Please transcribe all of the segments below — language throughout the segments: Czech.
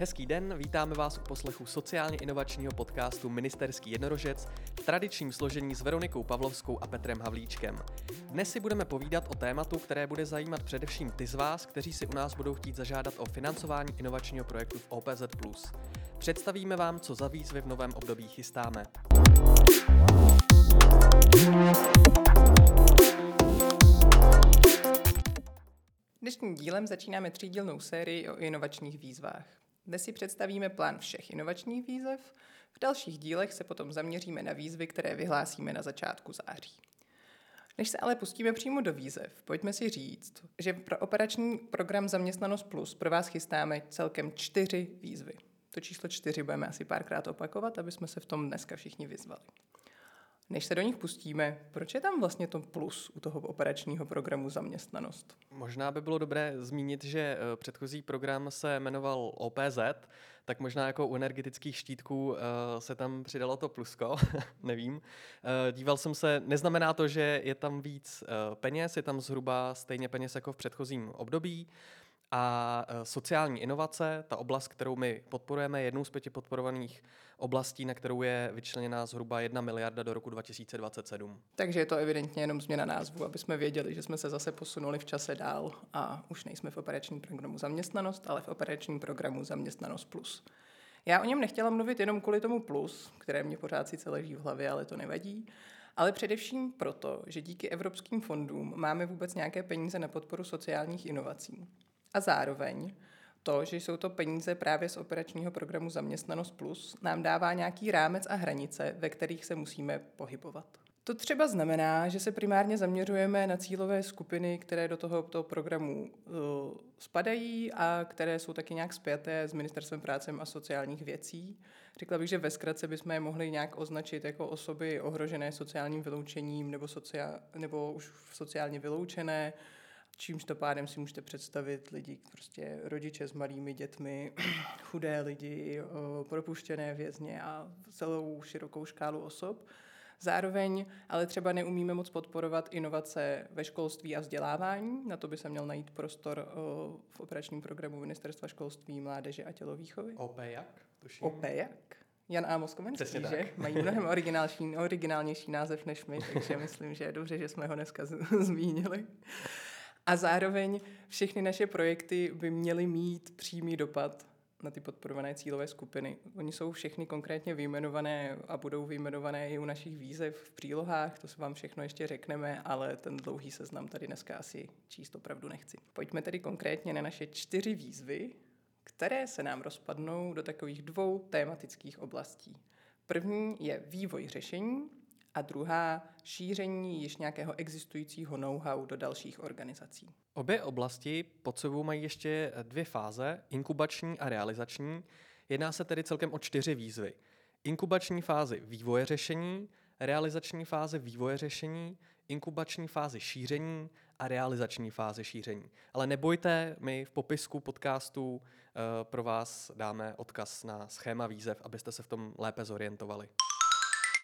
Hezký den, vítáme vás u poslechu sociálně inovačního podcastu Ministerský jednorožec v tradičním složení s Veronikou Pavlovskou a Petrem Havlíčkem. Dnes si budeme povídat o tématu, které bude zajímat především ty z vás, kteří si u nás budou chtít zažádat o financování inovačního projektu v OPZ+. Představíme vám, co za výzvy v novém období chystáme. Dnešním dílem začínáme třídílnou sérii o inovačních výzvách. Dnes si představíme plán všech inovačních výzev, v dalších dílech se potom zaměříme na výzvy, které vyhlásíme na začátku září. Než se ale pustíme přímo do výzev, pojďme si říct, že pro operační program Zaměstnanost Plus pro vás chystáme celkem čtyři výzvy. To číslo čtyři budeme asi párkrát opakovat, aby jsme se v tom dneska všichni vyzvali. Než se do nich pustíme, proč je tam vlastně to plus u toho operačního programu zaměstnanost? Možná by bylo dobré zmínit, že eh, předchozí program se jmenoval OPZ, tak možná jako u energetických štítků uh, se tam přidalo to plusko, nevím. Uh, díval jsem se, neznamená to, že je tam víc peněz, je tam zhruba stejně peněz jako v předchozím období. A e, sociální inovace, ta oblast, kterou my podporujeme, je jednou z pěti podporovaných oblastí, na kterou je vyčleněná zhruba 1 miliarda do roku 2027. Takže je to evidentně jenom změna názvu, aby jsme věděli, že jsme se zase posunuli v čase dál a už nejsme v operačním programu zaměstnanost, ale v operačním programu zaměstnanost plus. Já o něm nechtěla mluvit jenom kvůli tomu plus, které mě pořád sice leží v hlavě, ale to nevadí, ale především proto, že díky evropským fondům máme vůbec nějaké peníze na podporu sociálních inovací. A zároveň to, že jsou to peníze právě z operačního programu Zaměstnanost Plus, nám dává nějaký rámec a hranice, ve kterých se musíme pohybovat. To třeba znamená, že se primárně zaměřujeme na cílové skupiny, které do toho, toho programu uh, spadají a které jsou taky nějak spjaté s Ministerstvem práce a sociálních věcí. Řekla bych, že ve zkratce bychom je mohli nějak označit jako osoby ohrožené sociálním vyloučením nebo, sociál, nebo už sociálně vyloučené, čímž to pádem si můžete představit lidi, prostě rodiče s malými dětmi, chudé lidi, propuštěné vězně a celou širokou škálu osob. Zároveň ale třeba neumíme moc podporovat inovace ve školství a vzdělávání. Na to by se měl najít prostor v operačním programu Ministerstva školství, mládeže a tělovýchovy. OP jak? Tuším. OP jak? Jan Amos Komenský, že? Mají mnohem originálnější, originálnější název než my, takže myslím, že je dobře, že jsme ho dneska z- zmínili. A zároveň všechny naše projekty by měly mít přímý dopad na ty podporované cílové skupiny. Oni jsou všechny konkrétně vyjmenované a budou vyjmenované i u našich výzev v přílohách, to se vám všechno ještě řekneme, ale ten dlouhý seznam tady dneska asi číst opravdu nechci. Pojďme tedy konkrétně na naše čtyři výzvy, které se nám rozpadnou do takových dvou tématických oblastí. První je vývoj řešení a druhá šíření již nějakého existujícího know-how do dalších organizací. Obě oblasti pod sebou mají ještě dvě fáze, inkubační a realizační. Jedná se tedy celkem o čtyři výzvy. Inkubační fázi vývoje řešení, realizační fáze vývoje řešení, inkubační fázi šíření a realizační fáze šíření. Ale nebojte, my v popisku podcastu uh, pro vás dáme odkaz na schéma výzev, abyste se v tom lépe zorientovali.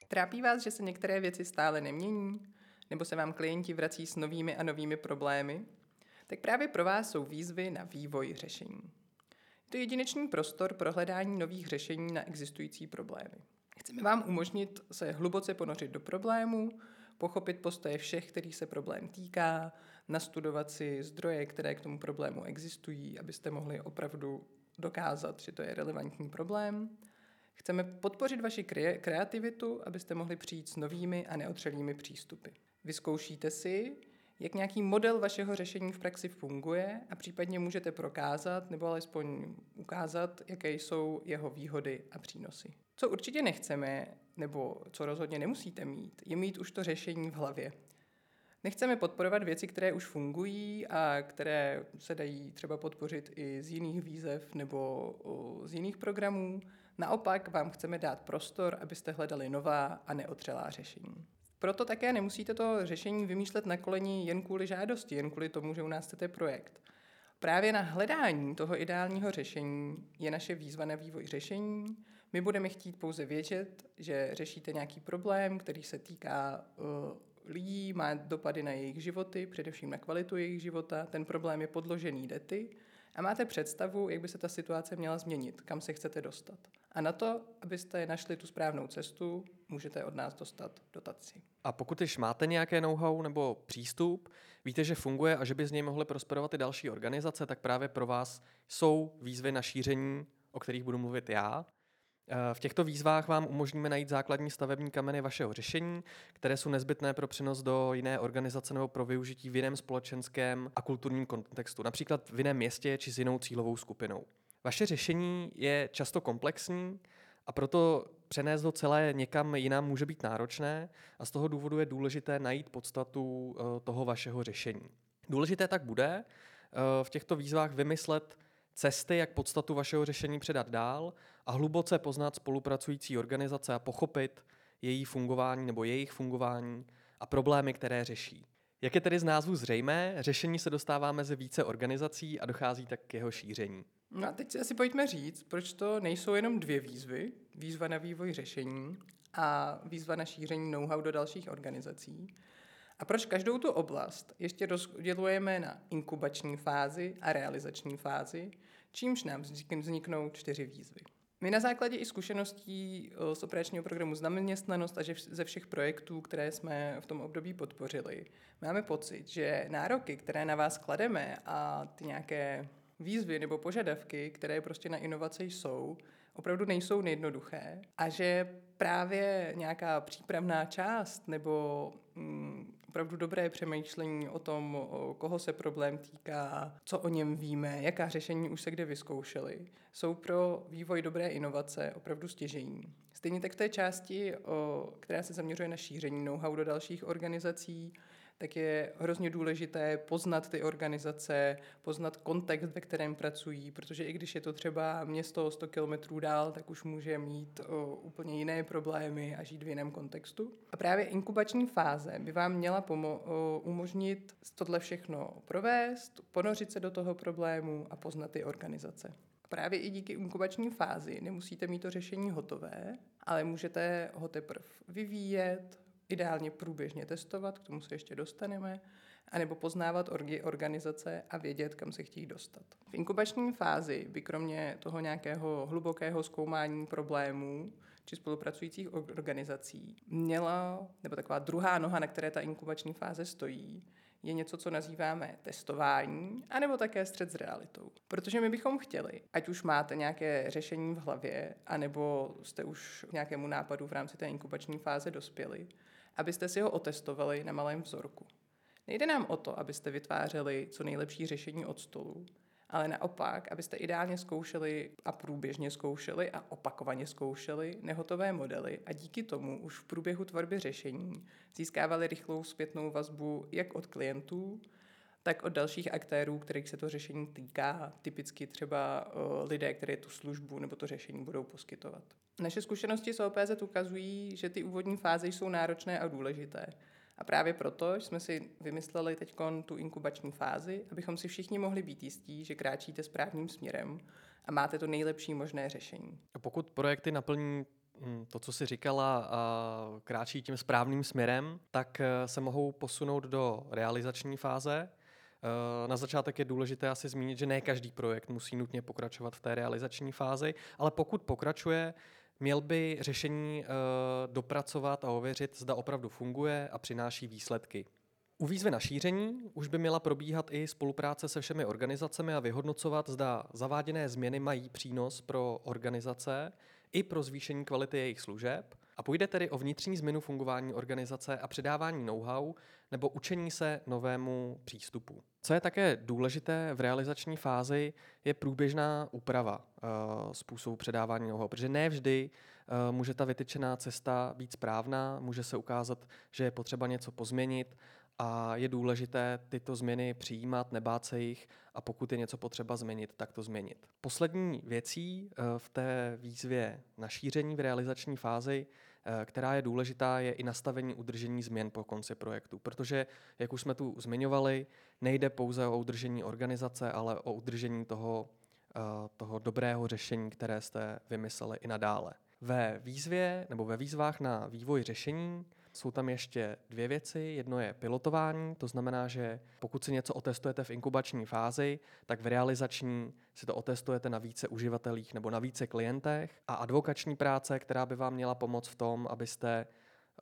Trápí vás, že se některé věci stále nemění? Nebo se vám klienti vrací s novými a novými problémy? Tak právě pro vás jsou výzvy na vývoj řešení. Je to jedinečný prostor pro hledání nových řešení na existující problémy. Chceme vám umožnit se hluboce ponořit do problému, pochopit postoje všech, kterých se problém týká, nastudovat si zdroje, které k tomu problému existují, abyste mohli opravdu dokázat, že to je relevantní problém – Chceme podpořit vaši kreativitu, abyste mohli přijít s novými a neotřelými přístupy. Vyzkoušíte si, jak nějaký model vašeho řešení v praxi funguje a případně můžete prokázat nebo alespoň ukázat, jaké jsou jeho výhody a přínosy. Co určitě nechceme, nebo co rozhodně nemusíte mít, je mít už to řešení v hlavě. Nechceme podporovat věci, které už fungují a které se dají třeba podpořit i z jiných výzev nebo z jiných programů, Naopak vám chceme dát prostor, abyste hledali nová a neotřelá řešení. Proto také nemusíte to řešení vymýšlet na koleni jen kvůli žádosti, jen kvůli tomu, že u nás chcete projekt. Právě na hledání toho ideálního řešení je naše výzva na vývoj řešení. My budeme chtít pouze vědět, že řešíte nějaký problém, který se týká uh, lidí, má dopady na jejich životy, především na kvalitu jejich života. Ten problém je podložený dety a máte představu, jak by se ta situace měla změnit, kam se chcete dostat. A na to, abyste našli tu správnou cestu, můžete od nás dostat dotaci. A pokud již máte nějaké know-how nebo přístup, víte, že funguje a že by z něj mohly prosperovat i další organizace, tak právě pro vás jsou výzvy na šíření, o kterých budu mluvit já. Eh, v těchto výzvách vám umožníme najít základní stavební kameny vašeho řešení, které jsou nezbytné pro přenos do jiné organizace nebo pro využití v jiném společenském a kulturním kontextu, například v jiném městě či s jinou cílovou skupinou. Vaše řešení je často komplexní a proto přenést ho celé někam jinam může být náročné a z toho důvodu je důležité najít podstatu eh, toho vašeho řešení. Důležité tak bude eh, v těchto výzvách vymyslet cesty, jak podstatu vašeho řešení předat dál a hluboce poznat spolupracující organizace a pochopit její fungování nebo jejich fungování a problémy, které řeší. Jak je tedy z názvu zřejmé, řešení se dostává mezi více organizací a dochází tak k jeho šíření. No a teď si asi pojďme říct, proč to nejsou jenom dvě výzvy. Výzva na vývoj řešení a výzva na šíření know-how do dalších organizací. A proč každou tu oblast ještě rozdělujeme na inkubační fázi a realizační fázi, čímž nám vzniknou čtyři výzvy. My na základě i zkušeností eh, z operačního programu Zaměstnanost a ze všech projektů, které jsme v tom období podpořili, máme pocit, že nároky, které na vás klademe a ty nějaké výzvy nebo požadavky, které prostě na inovace jsou, opravdu nejsou nejjednoduché a že právě nějaká přípravná část nebo mm, opravdu dobré přemýšlení o tom, o koho se problém týká, co o něm víme, jaká řešení už se kde vyzkoušeli, jsou pro vývoj dobré inovace opravdu stěžení. Stejně tak v té části, která se zaměřuje na šíření know-how do dalších organizací, tak je hrozně důležité poznat ty organizace, poznat kontext, ve kterém pracují, protože i když je to třeba město 100 kilometrů dál, tak už může mít o, úplně jiné problémy a žít v jiném kontextu. A právě inkubační fáze by vám měla pomo- o, umožnit tohle všechno provést, ponořit se do toho problému a poznat ty organizace. Právě i díky inkubační fázi nemusíte mít to řešení hotové, ale můžete ho teprve vyvíjet, ideálně průběžně testovat, k tomu se ještě dostaneme, anebo poznávat orgy, organizace a vědět, kam se chtějí dostat. V inkubační fázi by kromě toho nějakého hlubokého zkoumání problémů či spolupracujících organizací měla, nebo taková druhá noha, na které ta inkubační fáze stojí, je něco, co nazýváme testování, anebo také střed s realitou. Protože my bychom chtěli, ať už máte nějaké řešení v hlavě, anebo jste už k nějakému nápadu v rámci té inkubační fáze dospěli, abyste si ho otestovali na malém vzorku. Nejde nám o to, abyste vytvářeli co nejlepší řešení od stolu, ale naopak, abyste ideálně zkoušeli a průběžně zkoušeli a opakovaně zkoušeli nehotové modely a díky tomu už v průběhu tvorby řešení získávali rychlou zpětnou vazbu jak od klientů, tak od dalších aktérů, kterých se to řešení týká, typicky třeba lidé, které tu službu nebo to řešení budou poskytovat. Naše zkušenosti s OPZ ukazují, že ty úvodní fáze jsou náročné a důležité. A právě proto jsme si vymysleli teď tu inkubační fázi, abychom si všichni mohli být jistí, že kráčíte správným směrem a máte to nejlepší možné řešení. A pokud projekty naplní hm, to, co si říkala, a kráčí tím správným směrem, tak eh, se mohou posunout do realizační fáze. Eh, na začátek je důležité asi zmínit, že ne každý projekt musí nutně pokračovat v té realizační fázi, ale pokud pokračuje, Měl by řešení uh, dopracovat a ověřit, zda opravdu funguje a přináší výsledky. U výzvy na šíření už by měla probíhat i spolupráce se všemi organizacemi a vyhodnocovat, zda zaváděné změny mají přínos pro organizace i pro zvýšení kvality jejich služeb a půjde tedy o vnitřní změnu fungování organizace a předávání know-how nebo učení se novému přístupu. Co je také důležité v realizační fázi, je průběžná úprava uh, způsobu předávání know-how, protože ne vždy uh, může ta vytyčená cesta být správná, může se ukázat, že je potřeba něco pozměnit a je důležité tyto změny přijímat, nebát se jich a pokud je něco potřeba změnit, tak to změnit. Poslední věcí uh, v té výzvě na šíření v realizační fázi Eh, která je důležitá, je i nastavení udržení změn po konci projektu. Protože, jak už jsme tu zmiňovali, nejde pouze o udržení organizace, ale o udržení toho, eh, toho dobrého řešení, které jste vymysleli i nadále. Ve výzvě nebo ve výzvách na vývoj řešení jsou tam ještě dvě věci. Jedno je pilotování, to znamená, že pokud si něco otestujete v inkubační fázi, tak v realizační si to otestujete na více uživatelích nebo na více klientech. A advokační práce, která by vám měla pomoct v tom, abyste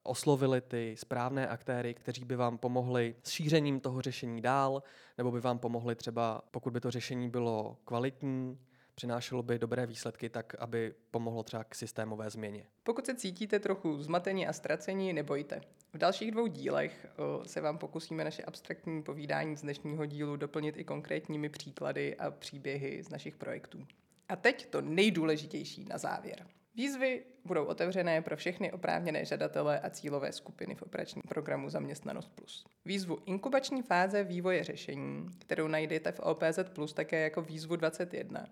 oslovili ty správné aktéry, kteří by vám pomohli s šířením toho řešení dál, nebo by vám pomohli třeba, pokud by to řešení bylo kvalitní, přinášelo by dobré výsledky tak, aby pomohlo třeba k systémové změně. Pokud se cítíte trochu zmatení a ztracení, nebojte. V dalších dvou dílech se vám pokusíme naše abstraktní povídání z dnešního dílu doplnit i konkrétními příklady a příběhy z našich projektů. A teď to nejdůležitější na závěr. Výzvy budou otevřené pro všechny oprávněné žadatele a cílové skupiny v operačním programu Zaměstnanost Plus. Výzvu Inkubační fáze vývoje řešení, kterou najdete v OPZ Plus také jako výzvu 21,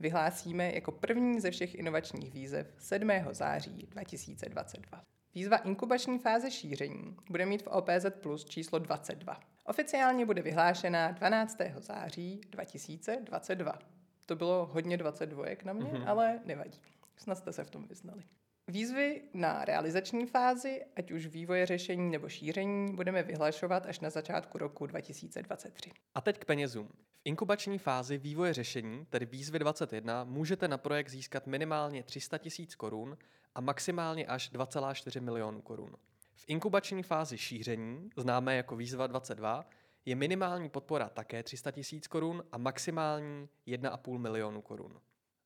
vyhlásíme jako první ze všech inovačních výzev 7. září 2022. Výzva inkubační fáze šíření bude mít v OPZ Plus číslo 22. Oficiálně bude vyhlášena 12. září 2022. To bylo hodně 22 na mě, mm-hmm. ale nevadí. Snad jste se v tom vyznali. Výzvy na realizační fázi, ať už vývoje řešení nebo šíření, budeme vyhlašovat až na začátku roku 2023. A teď k penězům. V inkubační fázi vývoje řešení, tedy výzvy 21, můžete na projekt získat minimálně 300 000 korun a maximálně až 2,4 milionů korun. V inkubační fázi šíření, známé jako výzva 22, je minimální podpora také 300 000 korun a maximální 1,5 milionu korun.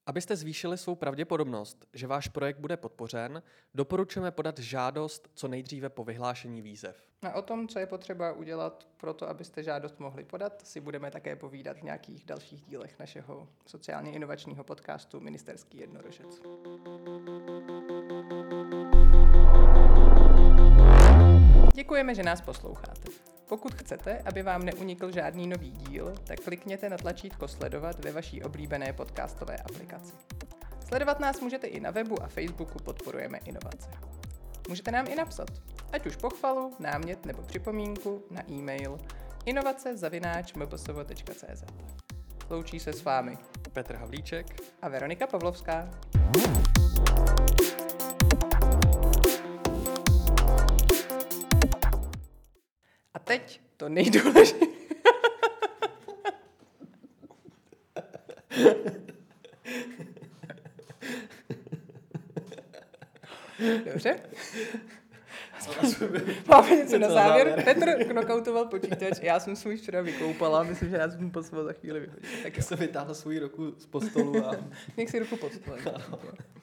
Abyste zvýšili svou pravděpodobnost, že váš projekt bude podpořen, doporučujeme podat žádost co nejdříve po vyhlášení výzev. A o tom, co je potřeba udělat pro to, abyste žádost mohli podat, si budeme také povídat v nějakých dalších dílech našeho sociálně inovačního podcastu Ministerský jednorožec. Děkujeme, že nás posloucháte. Pokud chcete, aby vám neunikl žádný nový díl, tak klikněte na tlačítko sledovat ve vaší oblíbené podcastové aplikaci. Sledovat nás můžete i na webu a Facebooku Podporujeme inovace. Můžete nám i napsat, ať už pochvalu, námět nebo připomínku na e-mail inovace Loučí se s vámi Petr Havlíček a Veronika Pavlovská. A teď to nejdůležitější. Dobře. Máme něco na závěr. Petr knokautoval počítač, já jsem svůj včera vykoupala, myslím, že já jsem poslal za chvíli vyhodit. Tak jsem vytáhl svůj ruku z postolu a... Nech si ruku pod stolem.